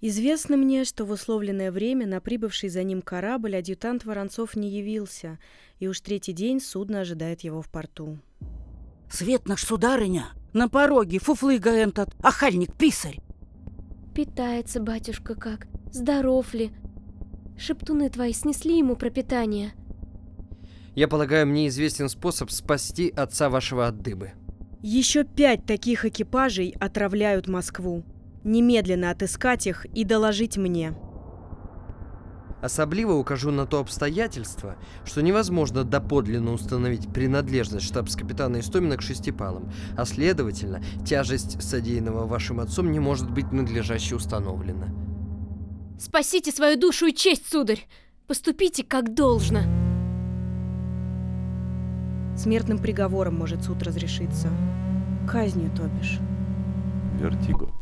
Известно мне, что в условленное время на прибывший за ним корабль адъютант Воронцов не явился, и уж третий день судно ожидает его в порту. Свет наш, сударыня, на пороге фуфлыга этот, охальник-писарь. Питается батюшка как, здоров ли? Шептуны твои снесли ему пропитание. Я полагаю, мне известен способ спасти отца вашего от дыбы. Еще пять таких экипажей отравляют Москву. Немедленно отыскать их и доложить мне. Особливо укажу на то обстоятельство, что невозможно доподлинно установить принадлежность штабс-капитана Истомина к шестипалам, а следовательно, тяжесть содеянного вашим отцом не может быть надлежаще установлена. Спасите свою душу и честь, сударь! Поступите как должно. Смертным приговором может суд разрешиться. Казнью, то бишь. Вертиго.